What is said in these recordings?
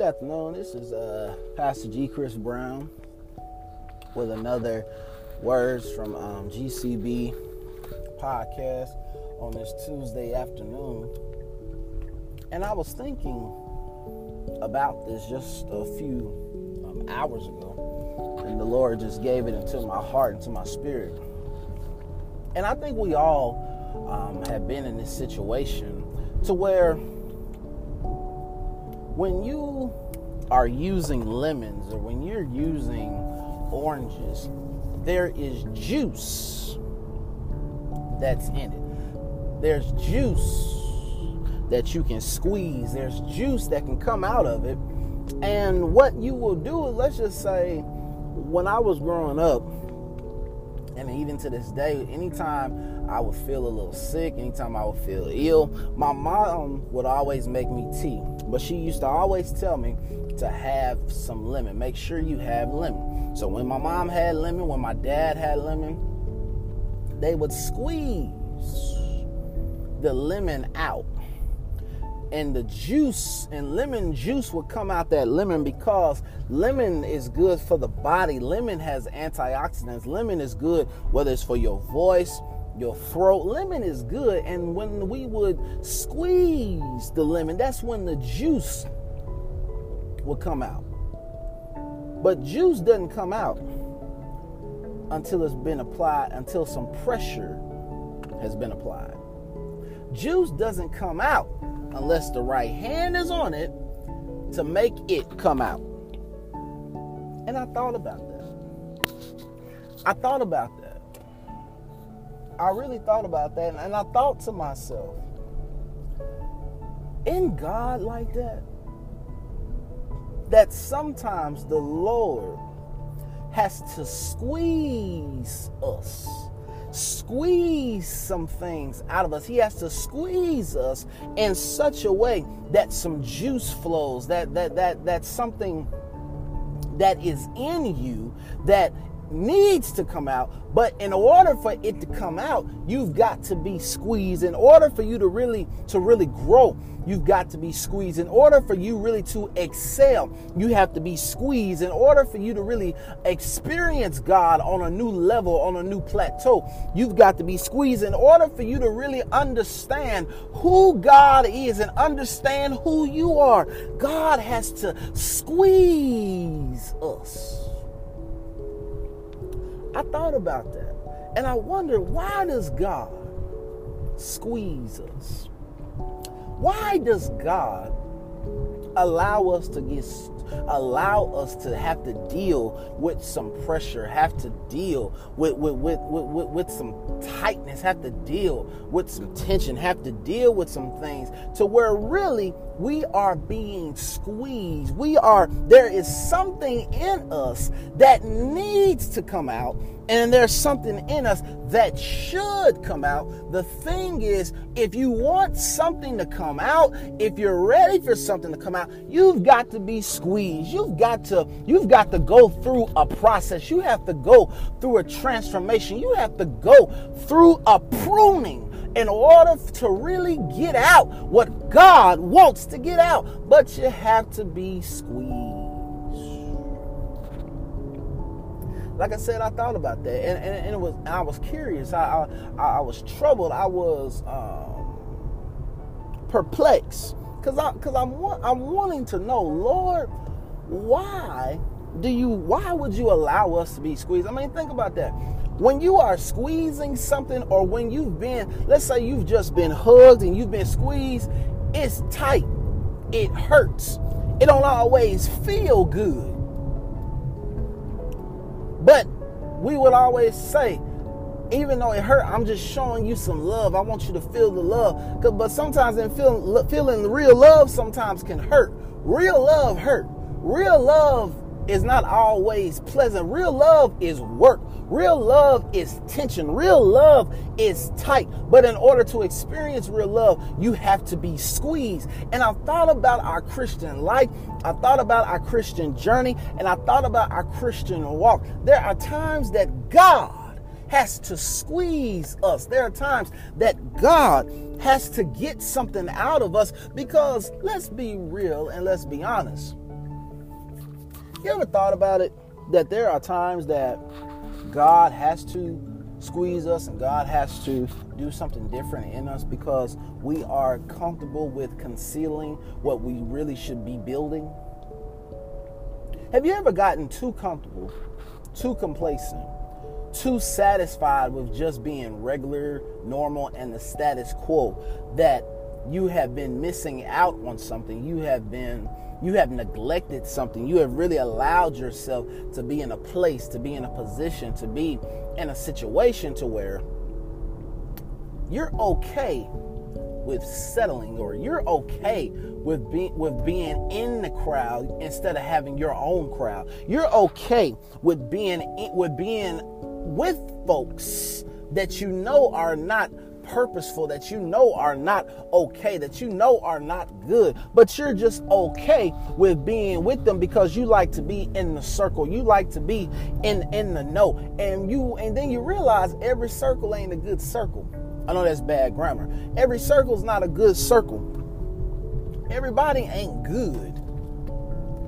Good afternoon. This is uh, Pastor G. Chris Brown with another words from um, GCB podcast on this Tuesday afternoon. And I was thinking about this just a few um, hours ago, and the Lord just gave it into my heart, into my spirit. And I think we all um, have been in this situation to where when you are using lemons or when you're using oranges, there is juice that's in it. There's juice that you can squeeze, there's juice that can come out of it. And what you will do is, let's just say, when I was growing up, even to this day, anytime I would feel a little sick, anytime I would feel ill, my mom would always make me tea. But she used to always tell me to have some lemon. Make sure you have lemon. So when my mom had lemon, when my dad had lemon, they would squeeze the lemon out. And the juice and lemon juice would come out that lemon because lemon is good for the body. Lemon has antioxidants. Lemon is good whether it's for your voice, your throat. Lemon is good. And when we would squeeze the lemon, that's when the juice would come out. But juice doesn't come out until it's been applied, until some pressure has been applied. Juice doesn't come out unless the right hand is on it to make it come out. And I thought about that. I thought about that. I really thought about that, and I thought to myself, in God like that, that sometimes the Lord has to squeeze us, squeeze some things out of us. He has to squeeze us in such a way that some juice flows, that that that that something that is in you that needs to come out, but in order for it to come out, you've got to be squeezed. In order for you to really to really grow, you've got to be squeezed. In order for you really to excel, you have to be squeezed. In order for you to really experience God on a new level, on a new plateau, you've got to be squeezed. In order for you to really understand who God is and understand who you are, God has to squeeze us. I thought about that. And I wonder why does God squeeze us? Why does God allow us to get allow us to have to deal with some pressure, have to deal with with, with, with, with, some tightness, have to deal with some tension, have to deal with some things to where really we are being squeezed. We are, there is something in us that needs to come out and there's something in us that should come out. The thing is, if you want something to come out, if you're ready for something to come out, you've got to be squeezed. You've got to you've got to go through a process. You have to go through a transformation. You have to go through a pruning in order to really get out what God wants to get out. But you have to be squeezed. like I said, I thought about that, and, and, and it was I was curious. I, I, I was troubled. I was um, perplexed because I because I'm I'm wanting to know, Lord, why do you why would you allow us to be squeezed? I mean, think about that. When you are squeezing something, or when you've been, let's say you've just been hugged and you've been squeezed, it's tight, it hurts, it don't always feel good. But we would always say, even though it hurt, I'm just showing you some love. I want you to feel the love. But sometimes in feeling, feeling real love sometimes can hurt. Real love hurt. Real love is not always pleasant. Real love is work. Real love is tension. Real love is tight. But in order to experience real love, you have to be squeezed. And I thought about our Christian life. I thought about our Christian journey. And I thought about our Christian walk. There are times that God has to squeeze us. There are times that God has to get something out of us because let's be real and let's be honest You ever thought about it? That there are times that God has to squeeze us and God has to do something different in us because we are comfortable with concealing what we really should be building? Have you ever gotten too comfortable, too complacent, too satisfied with just being regular, normal, and the status quo that you have been missing out on something? You have been you have neglected something. You have really allowed yourself to be in a place, to be in a position, to be in a situation to where you're okay with settling or you're okay with being with being in the crowd instead of having your own crowd. You're okay with being with being with folks that you know are not purposeful, that you know are not okay, that you know are not good, but you're just okay with being with them because you like to be in the circle. You like to be in in the know. And you and then you realize every circle ain't a good circle. I know that's bad grammar. Every circle's not a good circle. Everybody ain't good.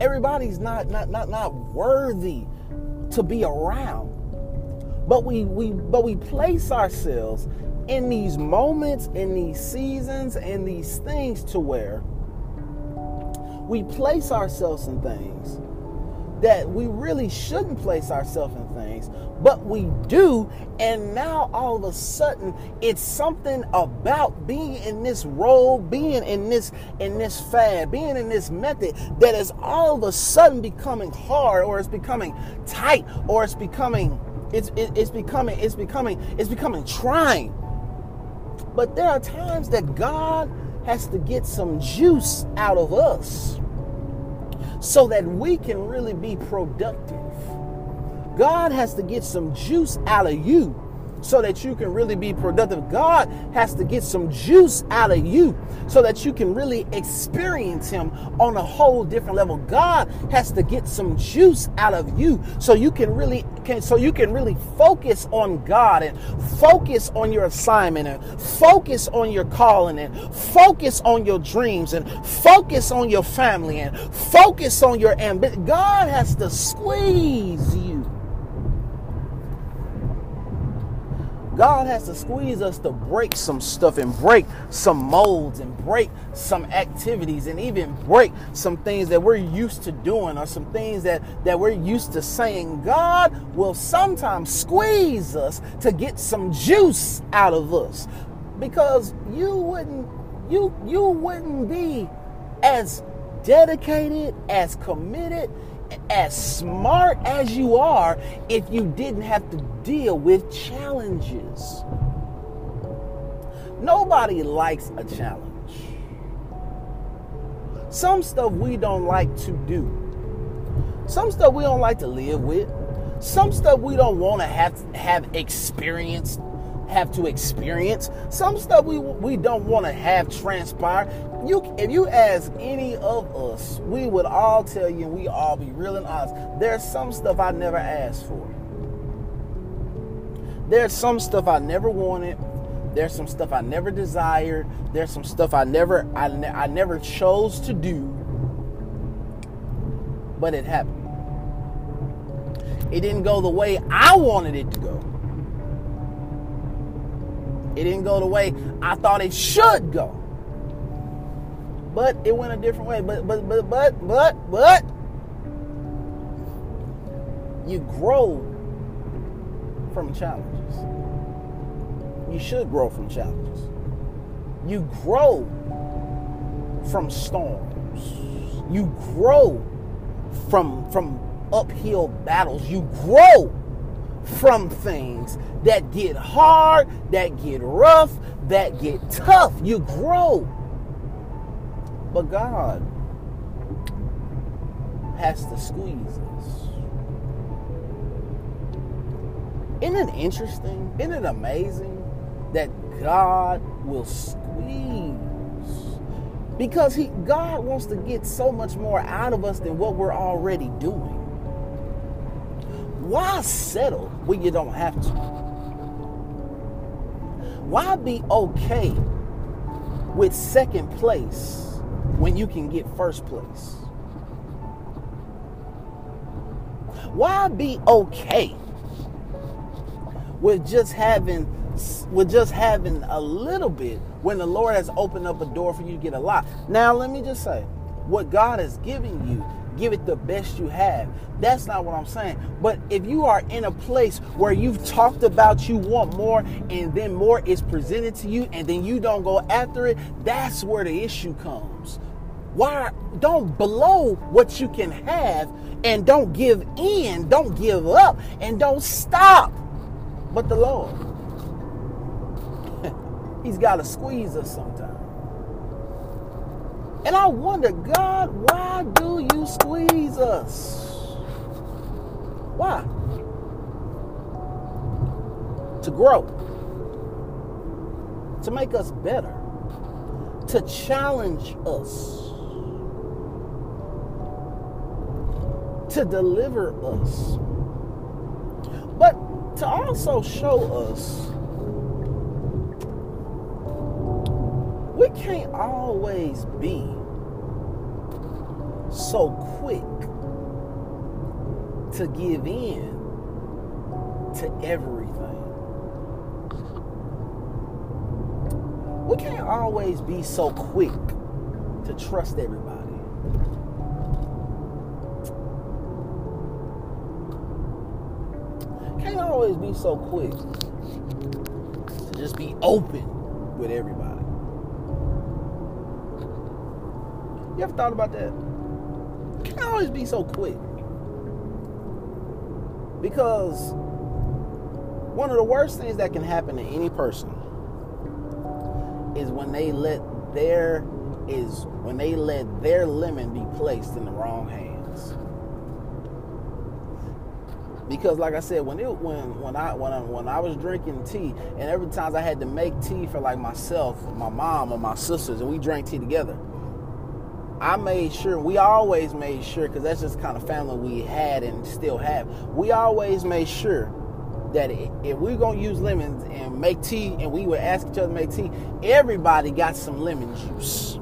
Everybody's not not not not worthy to be around. But we we but we place ourselves in these moments, in these seasons, in these things to where we place ourselves in things that we really shouldn't place ourselves in things, but we do. And now all of a sudden, it's something about being in this role, being in this in this fad, being in this method that is all of a sudden becoming hard, or it's becoming tight, or it's becoming it's it, it's becoming it's becoming it's becoming trying but there are times that God has to get some juice out of us so that we can really be productive. God has to get some juice out of you so that you can really be productive. God has to get some juice out of you so that you can really experience Him on a whole different level. God has to get some juice out of you so you can really can so you can really focus on God and focus on your assignment and focus on your calling and focus on your dreams and focus on your family and focus on your ambition. God has to squeeze you God has to squeeze us to break some stuff and break some molds and break some activities and even break some things that we're used to doing or some things that, that we're used to saying. God will sometimes squeeze us to get some juice out of us because you wouldn't you you wouldn't be as dedicated, as committed, as smart as you are if you didn't have to deal with challenges. Nobody likes a challenge. Some stuff we don't like to do. Some stuff we don't like to live with. Some stuff we don't want to have have experienced have to experience. Some stuff we we don't want to have transpire. You, if you ask any of us, we would all tell you, and we all be real and honest. There's some stuff I never asked for. There's some stuff I never wanted. There's some stuff I never desired. There's some stuff I never I, ne- I never chose to do. But it happened. It didn't go the way I wanted it to go. It didn't go the way I thought it should go. But it went a different way. But but but but but but you grow from challenges. You should grow from challenges. You grow from storms. You grow from from uphill battles. You grow from things that get hard, that get rough, that get tough. You grow. But God has to squeeze us. Isn't it interesting? Isn't it amazing that God will squeeze? Because he God wants to get so much more out of us than what we're already doing. Why settle when you don't have to? Why be okay with second place when you can get first place? Why be okay with just having with just having a little bit when the Lord has opened up a door for you to get a lot? Now, let me just say, what God has given you give it the best you have. That's not what I'm saying. But if you are in a place where you've talked about you want more and then more is presented to you and then you don't go after it, that's where the issue comes. Why don't blow what you can have and don't give in, don't give up, and don't stop. But the Lord, He's got to squeeze us sometimes. And I wonder, God, why do you squeeze us? Why? To grow, to make us better, to challenge us, to deliver us, but to also show us we can't always be so quick to give in to everything. We can't always be so quick to trust everybody. Can't always be so quick to just be open with everybody. You ever thought about that? Can't always be so quick. Because one of the worst things that can happen to any person is when they let their is when they let their lemon be placed in the wrong hands. Because like I said, when it when when I when I, when I was drinking tea, and every time I had to make tea for like myself, my mom, or my sisters, and we drank tea together I made sure, we always made sure, because that's just kind of family we had and still have. We always made sure that if we're going to use lemons and make tea, and we would ask each other to make tea, everybody got some lemon juice.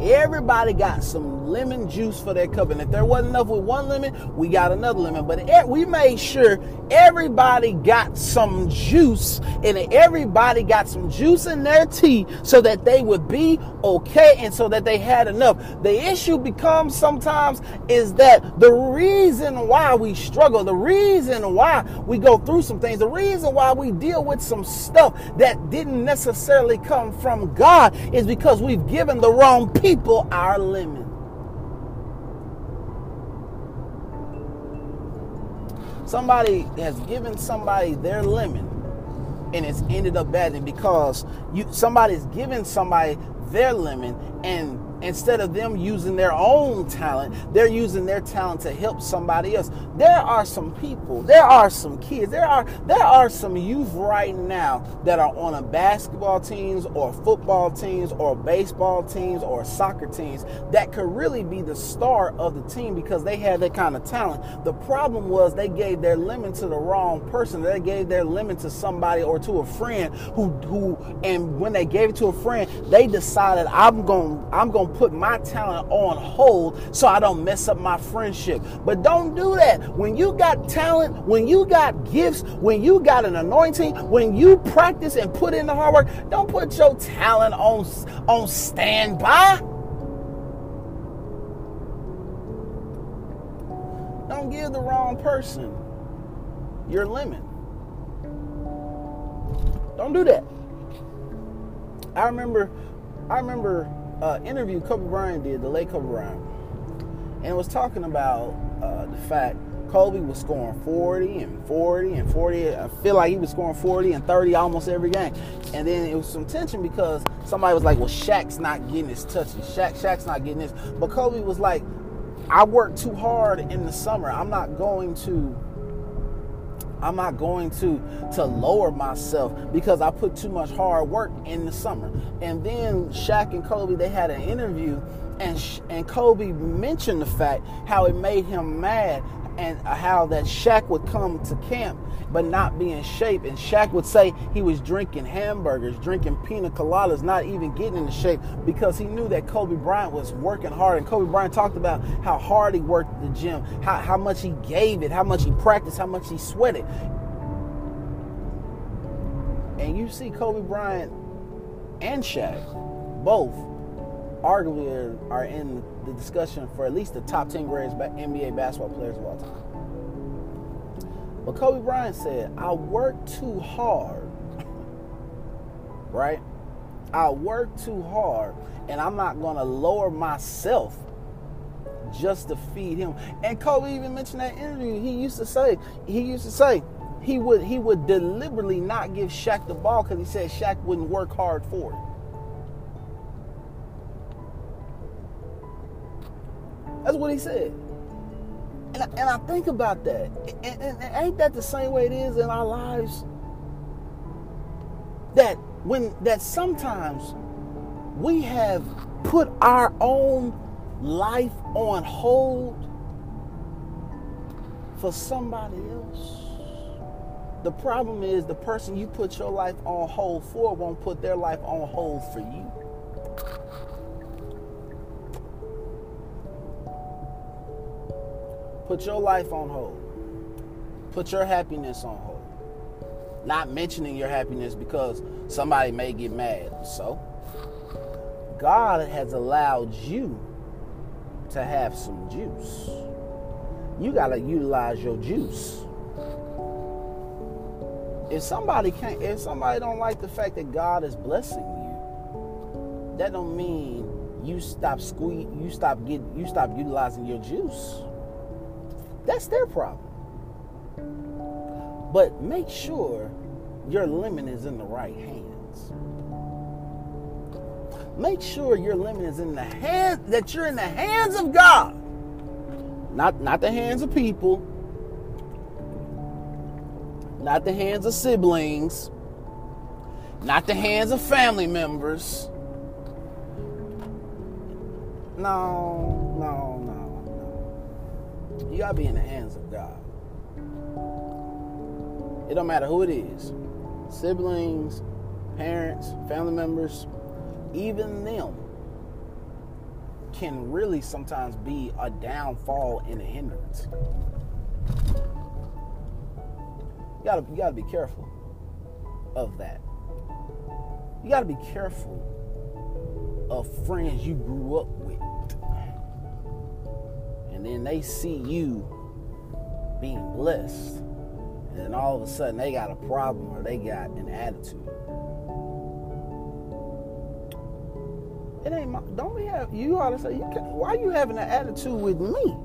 Everybody got some lemon juice for their cup. And if there wasn't enough with one lemon, we got another lemon. But we made sure everybody got some juice and everybody got some juice in their tea so that they would be okay and so that they had enough. The issue becomes sometimes is that the reason why we struggle, the reason why we go through some things, the reason why we deal with some stuff that didn't necessarily come from God is because we've given the wrong people people our lemon. Somebody has given somebody their lemon and it's ended up badly because you somebody's given somebody their lemon and instead of them using their own talent, they're using their talent to help somebody else. There are some people, there are some kids, there are there are some youth right now that are on a basketball teams or football teams or baseball teams or soccer teams that could really be the star of the team because they have that kind of talent. The problem was they gave their lemon to the wrong person. They gave their lemon to somebody or to a friend who who and when they gave it to a friend, they decided I'm going I'm going put my talent on hold so I don't mess up my friendship. But don't do that. When you got talent, when you got gifts, when you got an anointing, when you practice and put in the hard work, don't put your talent on, on standby. Don't give the wrong person your lemon. Don't do that. I remember I remember uh, interview Kobe Bryant did, the late Kobe Bryant, and was talking about uh, the fact Kobe was scoring 40 and 40 and 40. I feel like he was scoring 40 and 30 almost every game. And then it was some tension because somebody was like, well, Shaq's not getting his touches. Shaq, Shaq's not getting this. But Kobe was like, I work too hard in the summer. I'm not going to I'm not going to to lower myself because I put too much hard work in the summer. And then Shaq and Kobe they had an interview and and Kobe mentioned the fact how it made him mad and how that Shaq would come to camp but not be in shape. And Shaq would say he was drinking hamburgers, drinking pina coladas, not even getting into shape because he knew that Kobe Bryant was working hard. And Kobe Bryant talked about how hard he worked at the gym, how, how much he gave it, how much he practiced, how much he sweated. And you see Kobe Bryant and Shaq both arguably are in the discussion for at least the top 10 greatest NBA basketball players of all time. But Kobe Bryant said, I work too hard, right? I work too hard, and I'm not going to lower myself just to feed him. And Kobe even mentioned that interview. He used to say, he used to say, he would he would deliberately not give Shaq the ball because he said Shaq wouldn't work hard for it. That's what he said. And, I, and I think about that. And, and, and ain't that the same way it is in our lives? That when that sometimes we have put our own life on hold for somebody else. The problem is the person you put your life on hold for won't put their life on hold for you. Put your life on hold. Put your happiness on hold. Not mentioning your happiness because somebody may get mad. So, God has allowed you to have some juice. You got to utilize your juice. If somebody can't if somebody don't like the fact that God is blessing you, that don't mean you stop squeeze you stop get you stop utilizing your juice. That's their problem. But make sure your lemon is in the right hands. Make sure your lemon is in the hands that you're in the hands of God. Not not the hands of people. Not the hands of siblings. Not the hands of family members. No, you gotta be in the hands of God. It don't matter who it is siblings, parents, family members, even them can really sometimes be a downfall and a hindrance. You gotta, you gotta be careful of that. You gotta be careful of friends you grew up with then they see you being blessed, and then all of a sudden they got a problem or they got an attitude. It ain't my, don't we have you ought to say you can, why you having an attitude with me?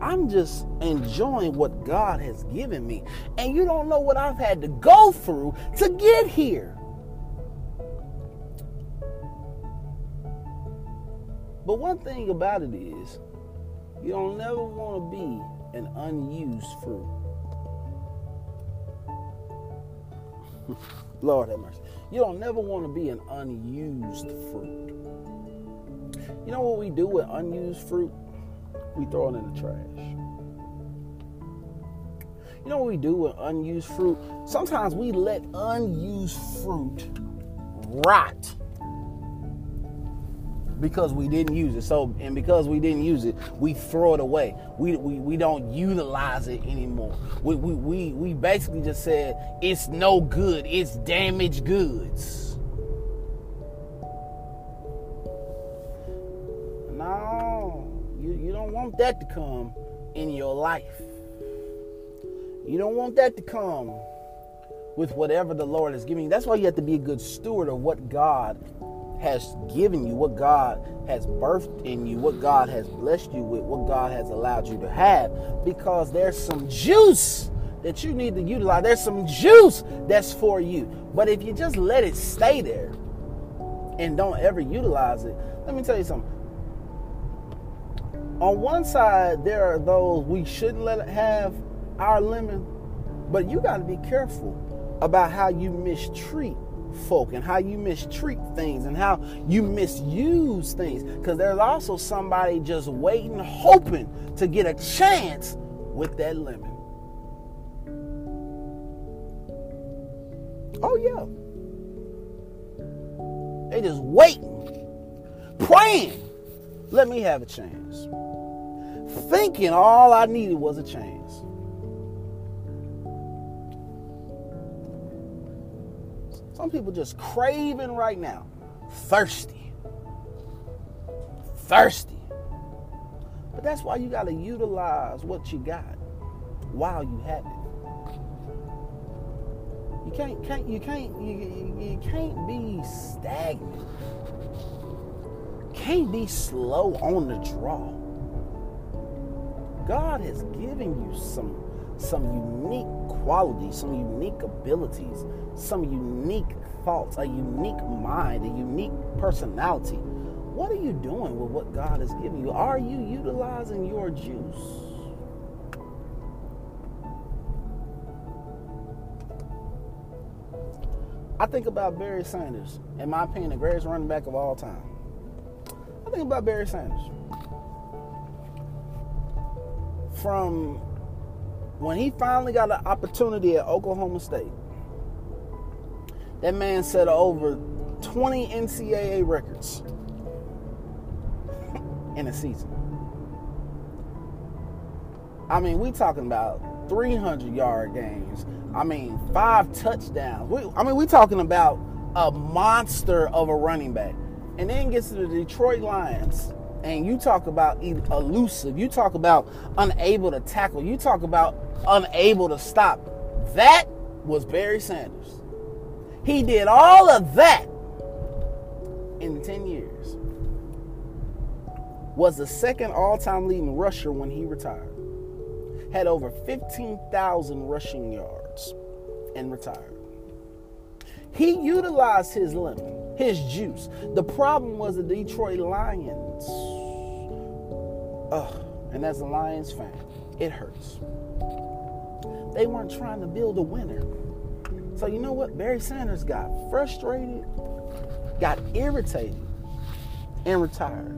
I'm just enjoying what God has given me. And you don't know what I've had to go through to get here. But one thing about it is, you don't never want to be an unused fruit. Lord have mercy. You don't never want to be an unused fruit. You know what we do with unused fruit? We throw it in the trash. You know what we do with unused fruit? Sometimes we let unused fruit rot because we didn't use it. So, and because we didn't use it, we throw it away. We, we, we don't utilize it anymore. We, we, we, we basically just said it's no good, it's damaged goods. No, you, you don't want that to come in your life. You don't want that to come with whatever the Lord is giving you. That's why you have to be a good steward of what God has given you, what God has birthed in you, what God has blessed you with, what God has allowed you to have, because there's some juice that you need to utilize. There's some juice that's for you. But if you just let it stay there and don't ever utilize it, let me tell you something. On one side, there are those we shouldn't let it have our lemon, but you got to be careful about how you mistreat folk and how you mistreat things and how you misuse things. Because there's also somebody just waiting, hoping to get a chance with that lemon. Oh, yeah. They just waiting, praying. Let me have a chance. Thinking all I needed was a chance. Some people just craving right now, thirsty. Thirsty. But that's why you got to utilize what you got while you have it. You can't, can't you can't you, you can't be stagnant. Can't be slow on the draw. God has given you some some unique qualities, some unique abilities, some unique thoughts, a unique mind, a unique personality. What are you doing with what God has given you? Are you utilizing your juice? I think about Barry Sanders, in my opinion, the greatest running back of all time. I think about Barry Sanders. From when he finally got an opportunity at Oklahoma State, that man set over 20 NCAA records in a season. I mean, we talking about 300 yard games. I mean, five touchdowns. We, I mean, we talking about a monster of a running back. And then gets to the Detroit Lions, and you talk about elusive. You talk about unable to tackle. You talk about unable to stop. That was Barry Sanders. He did all of that in 10 years. Was the second all-time leading rusher when he retired. Had over 15,000 rushing yards and retired. He utilized his lemon, his juice. The problem was the Detroit Lions. Ugh, and as a Lions fan, it hurts. They weren't trying to build a winner. So you know what? Barry Sanders got frustrated, got irritated, and retired.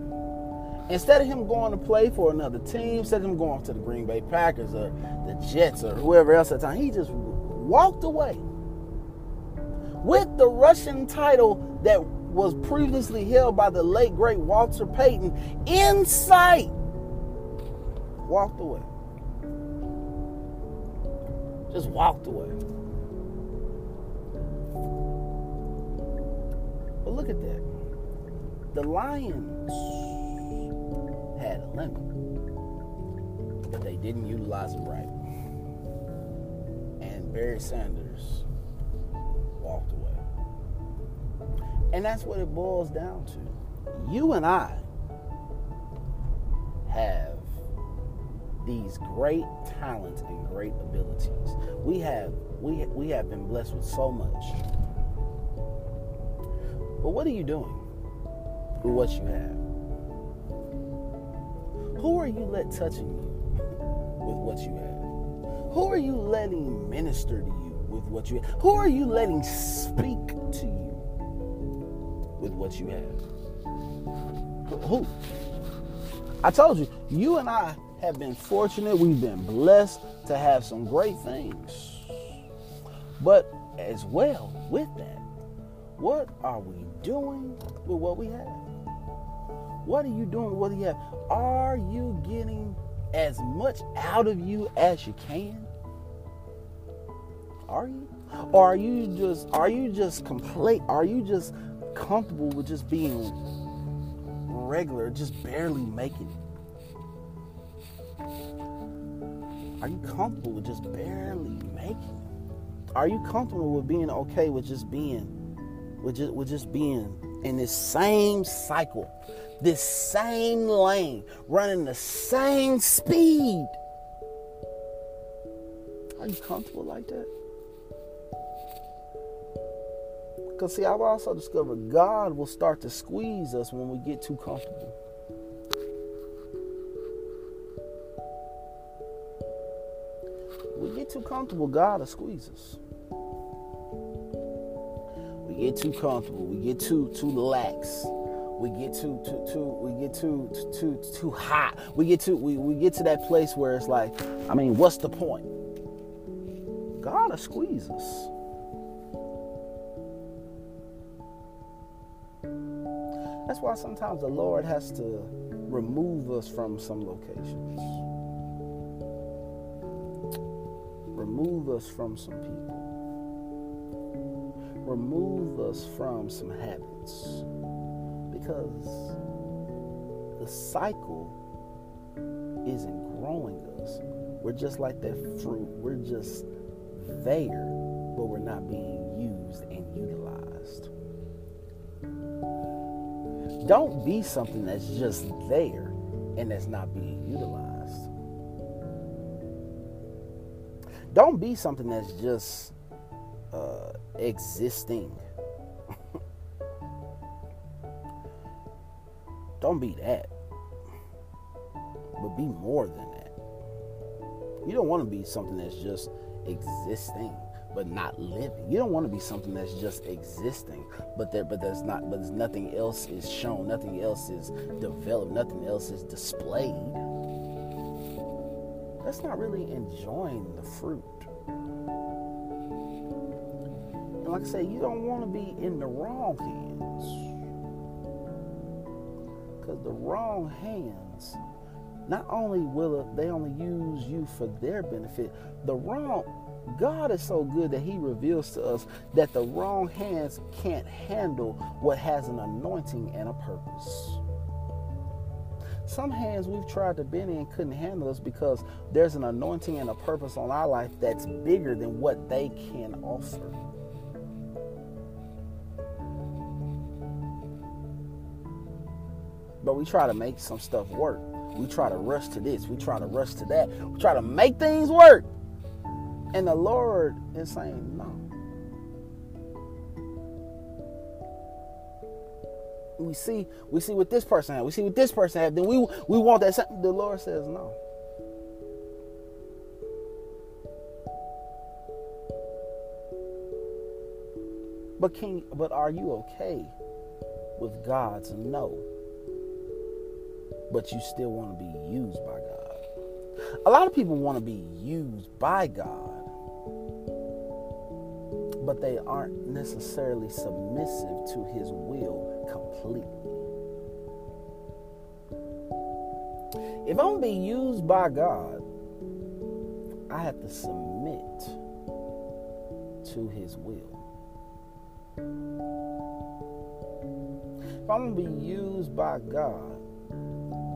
Instead of him going to play for another team, instead of him going to the Green Bay Packers or the Jets or whoever else at the time, he just walked away with the rushing title that was previously held by the late great Walter Payton in sight. Walked away. Just walked away. But look at that. The Lions had a lemon, but they didn't utilize it right. And Barry Sanders And that's what it boils down to. You and I have these great talents and great abilities. We have we we have been blessed with so much. But what are you doing with what you have? Who are you let touching you with what you have? Who are you letting minister to you with what you have? Who are you letting speak to you with what you have? Who? I told you, you and I have been fortunate. We've been blessed to have some great things. But as well with that, what are we doing with what we have? What are you doing with what you have? Are you getting as much out of you as you can? Are you? Or are you just are you just complete are you just comfortable with just being regular, just barely making it? Are you comfortable with just barely making it? Are you comfortable with being okay with just being with just with just being in this same cycle, this same lane, running the same speed? Are you comfortable like that? Because, see, I've also discovered God will start to squeeze us when we get too comfortable. we get too comfortable, God will squeeze us. We get too comfortable. We get too too lax. We get too too too we get too too too hot. We get to we, we get to that place where it's like, I mean, what's the point? God will squeeze us. That's why sometimes the Lord has to remove us from some locations. Remove us from some people. Remove us from some habits. Because the cycle isn't growing us. We're just like that fruit. We're just there, but we're not being used and utilized. Don't be something that's just there and that's not being utilized. Don't be something that's just uh, existing. Don't be that. But be more than that. You don't want to be something that's just existing but not living. You don't want to be something that's just existing, but there but there's not but there's nothing else is shown, nothing else is developed, nothing else is displayed. That's not really enjoying the fruit. And like I say, you don't want to be in the wrong hands. Because the wrong hands not only will they only use you for their benefit, the wrong God is so good that He reveals to us that the wrong hands can't handle what has an anointing and a purpose. Some hands we've tried to bend in couldn't handle us because there's an anointing and a purpose on our life that's bigger than what they can offer. But we try to make some stuff work. We try to rush to this. We try to rush to that. We try to make things work. And the Lord is saying, no. We see, we see what this person had. We see what this person had. Then we we want that. The Lord says no. But can but are you okay with God's no? But you still want to be used by God. A lot of people want to be used by God but they aren't necessarily submissive to his will completely. If I'm going to be used by God, I have to submit to his will. If I'm going to be used by God,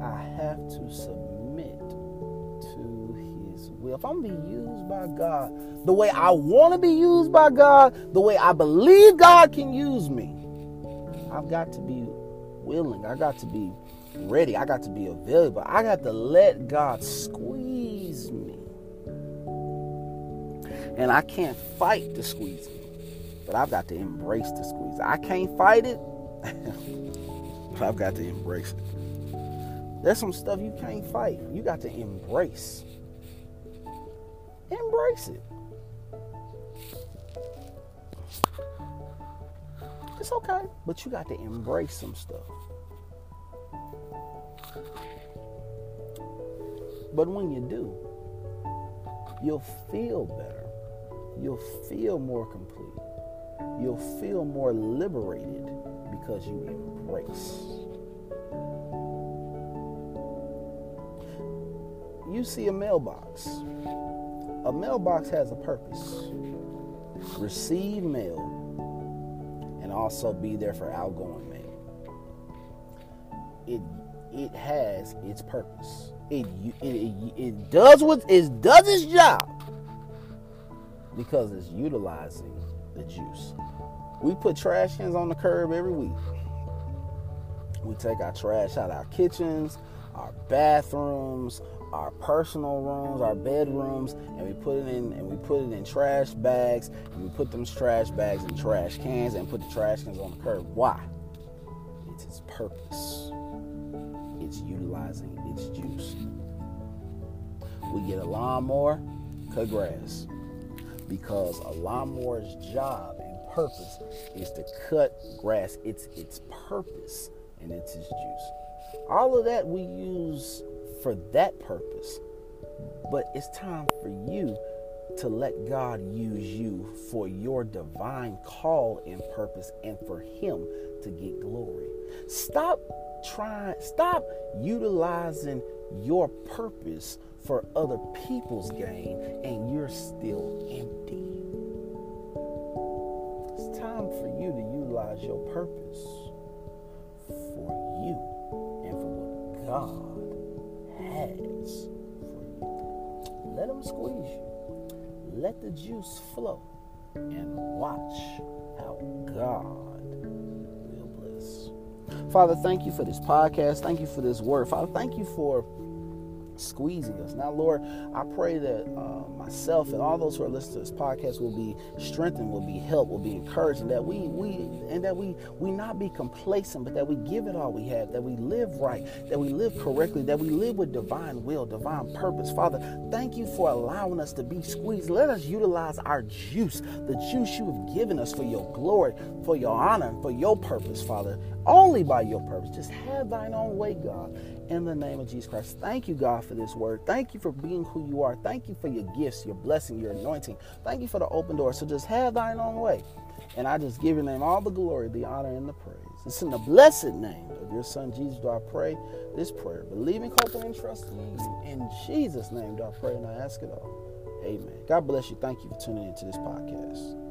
I have to submit will. If I'm going to be used by God the way I want to be used by God, the way I believe God can use me, I've got to be willing. I got to be ready. I got to be available. I got to let God squeeze me. And I can't fight the squeezing, but I've got to embrace the squeeze. I can't fight it, but I've got to embrace it. There's some stuff you can't fight. You got to embrace embrace it. It's okay, but you got to embrace some stuff. But when you do, you'll feel better. You'll feel more complete. You'll feel more liberated because you embrace. You see a mailbox a mailbox has a purpose receive mail and also be there for outgoing mail. It it has its purpose. It it, it, it does what it does its job because it's utilizing the juice. We put trash cans on the curb every week. We take our trash out of our kitchens, our bathrooms, our personal rooms, our bedrooms, and we put it in and we put it in trash bags and we put them trash bags in trash cans and put the trash cans on the curb. Why? It's its purpose. It's utilizing its juice. We get a lawnmower, cut grass. Because a lawnmower's job and purpose is to cut grass. It's its purpose and it's its juice. All of that we use for that purpose. But it's time for you to let God use you for your divine call and purpose and for Him to get glory. Stop trying, stop utilizing your purpose for other people's gain and you're still empty. It's time for you to utilize your purpose for you and for what God has for you. Let Him squeeze you. Let the juice flow and watch how God will bless. Father, thank you for this podcast. Thank you for this word. Father, thank you for squeezing us. Now, Lord, I pray that uh, myself and all those who are listening to this podcast will be strengthened, will be helped, will be encouraged, and that we we and that we we not be complacent, but that we give it all we have, that we live right, that we live correctly, that we live with divine will, divine purpose. Father, thank you for allowing us to be squeezed. Let us utilize our juice, the juice you have given us for your glory, for your honor, for your purpose, Father. Only by your purpose. Just have thine own way, God in the name of Jesus Christ. Thank you, God, for this word. Thank you for being who you are. Thank you for your gifts, your blessing, your anointing. Thank you for the open door. So just have thine own way. And I just give your name all the glory, the honor, and the praise. It's in the blessed name of your son Jesus do I pray this prayer. Believing, hoping, and trusting in. In Jesus' name do I pray and I ask it all. Amen. God bless you. Thank you for tuning into this podcast.